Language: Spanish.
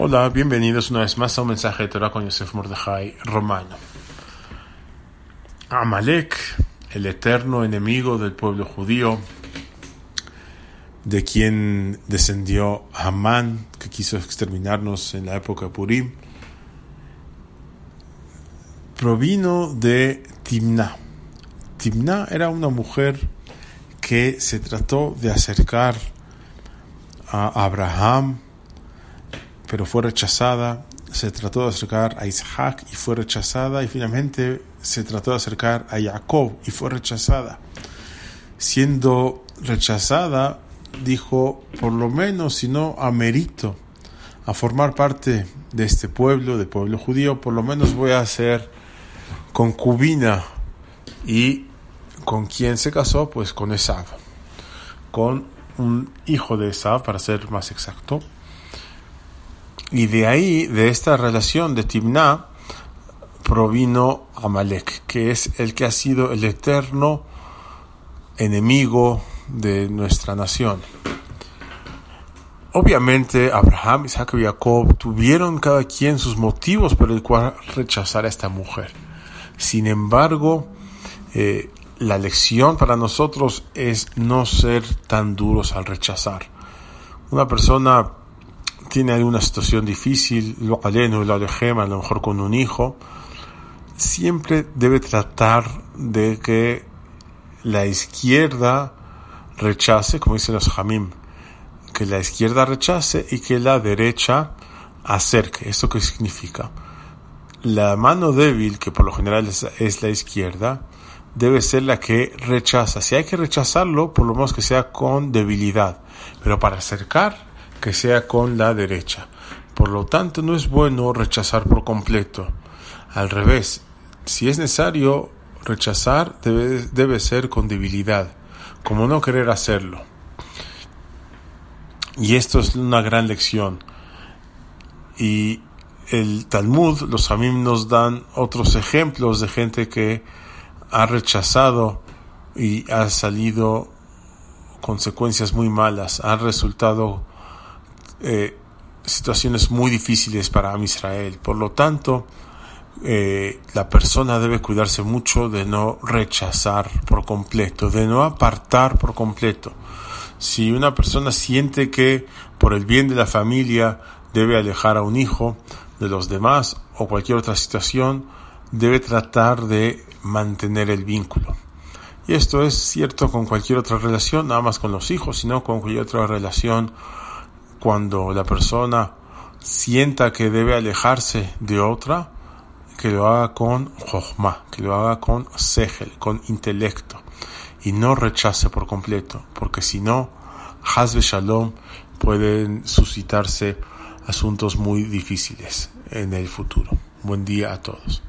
Hola, bienvenidos una vez más a un mensaje de Torah con Yosef Mordejai Romano. Amalek, el eterno enemigo del pueblo judío, de quien descendió Hamán, que quiso exterminarnos en la época Purim, provino de Timná. Timná era una mujer que se trató de acercar a Abraham, pero fue rechazada. Se trató de acercar a Isaac y fue rechazada. Y finalmente se trató de acercar a Jacob y fue rechazada. Siendo rechazada, dijo, por lo menos, si no amerito a formar parte de este pueblo, del pueblo judío, por lo menos voy a ser concubina. Y con quien se casó, pues con Esav, con un hijo de Esav, para ser más exacto. Y de ahí, de esta relación de Timná, provino Amalek, que es el que ha sido el eterno enemigo de nuestra nación. Obviamente Abraham, Isaac y Jacob tuvieron cada quien sus motivos por el cual rechazar a esta mujer. Sin embargo, eh, la lección para nosotros es no ser tan duros al rechazar. Una persona tiene alguna situación difícil, lo aleno, lo alejema, a lo mejor con un hijo, siempre debe tratar de que la izquierda rechace, como dicen los jamim, que la izquierda rechace y que la derecha acerque. ¿Esto qué significa? La mano débil, que por lo general es la izquierda, debe ser la que rechaza. Si hay que rechazarlo, por lo menos que sea con debilidad. Pero para acercar, que sea con la derecha. Por lo tanto, no es bueno rechazar por completo. Al revés, si es necesario rechazar, debe, debe ser con debilidad, como no querer hacerlo. Y esto es una gran lección. Y el Talmud, los Amim nos dan otros ejemplos de gente que ha rechazado y ha salido consecuencias muy malas, ha resultado eh, situaciones muy difíciles para Israel. Por lo tanto, eh, la persona debe cuidarse mucho de no rechazar por completo, de no apartar por completo. Si una persona siente que por el bien de la familia debe alejar a un hijo de los demás o cualquier otra situación, debe tratar de mantener el vínculo. Y esto es cierto con cualquier otra relación, nada más con los hijos, sino con cualquier otra relación cuando la persona sienta que debe alejarse de otra, que lo haga con jochma, que lo haga con segel, con intelecto, y no rechace por completo, porque si no, Hazbe Shalom pueden suscitarse asuntos muy difíciles en el futuro. Buen día a todos.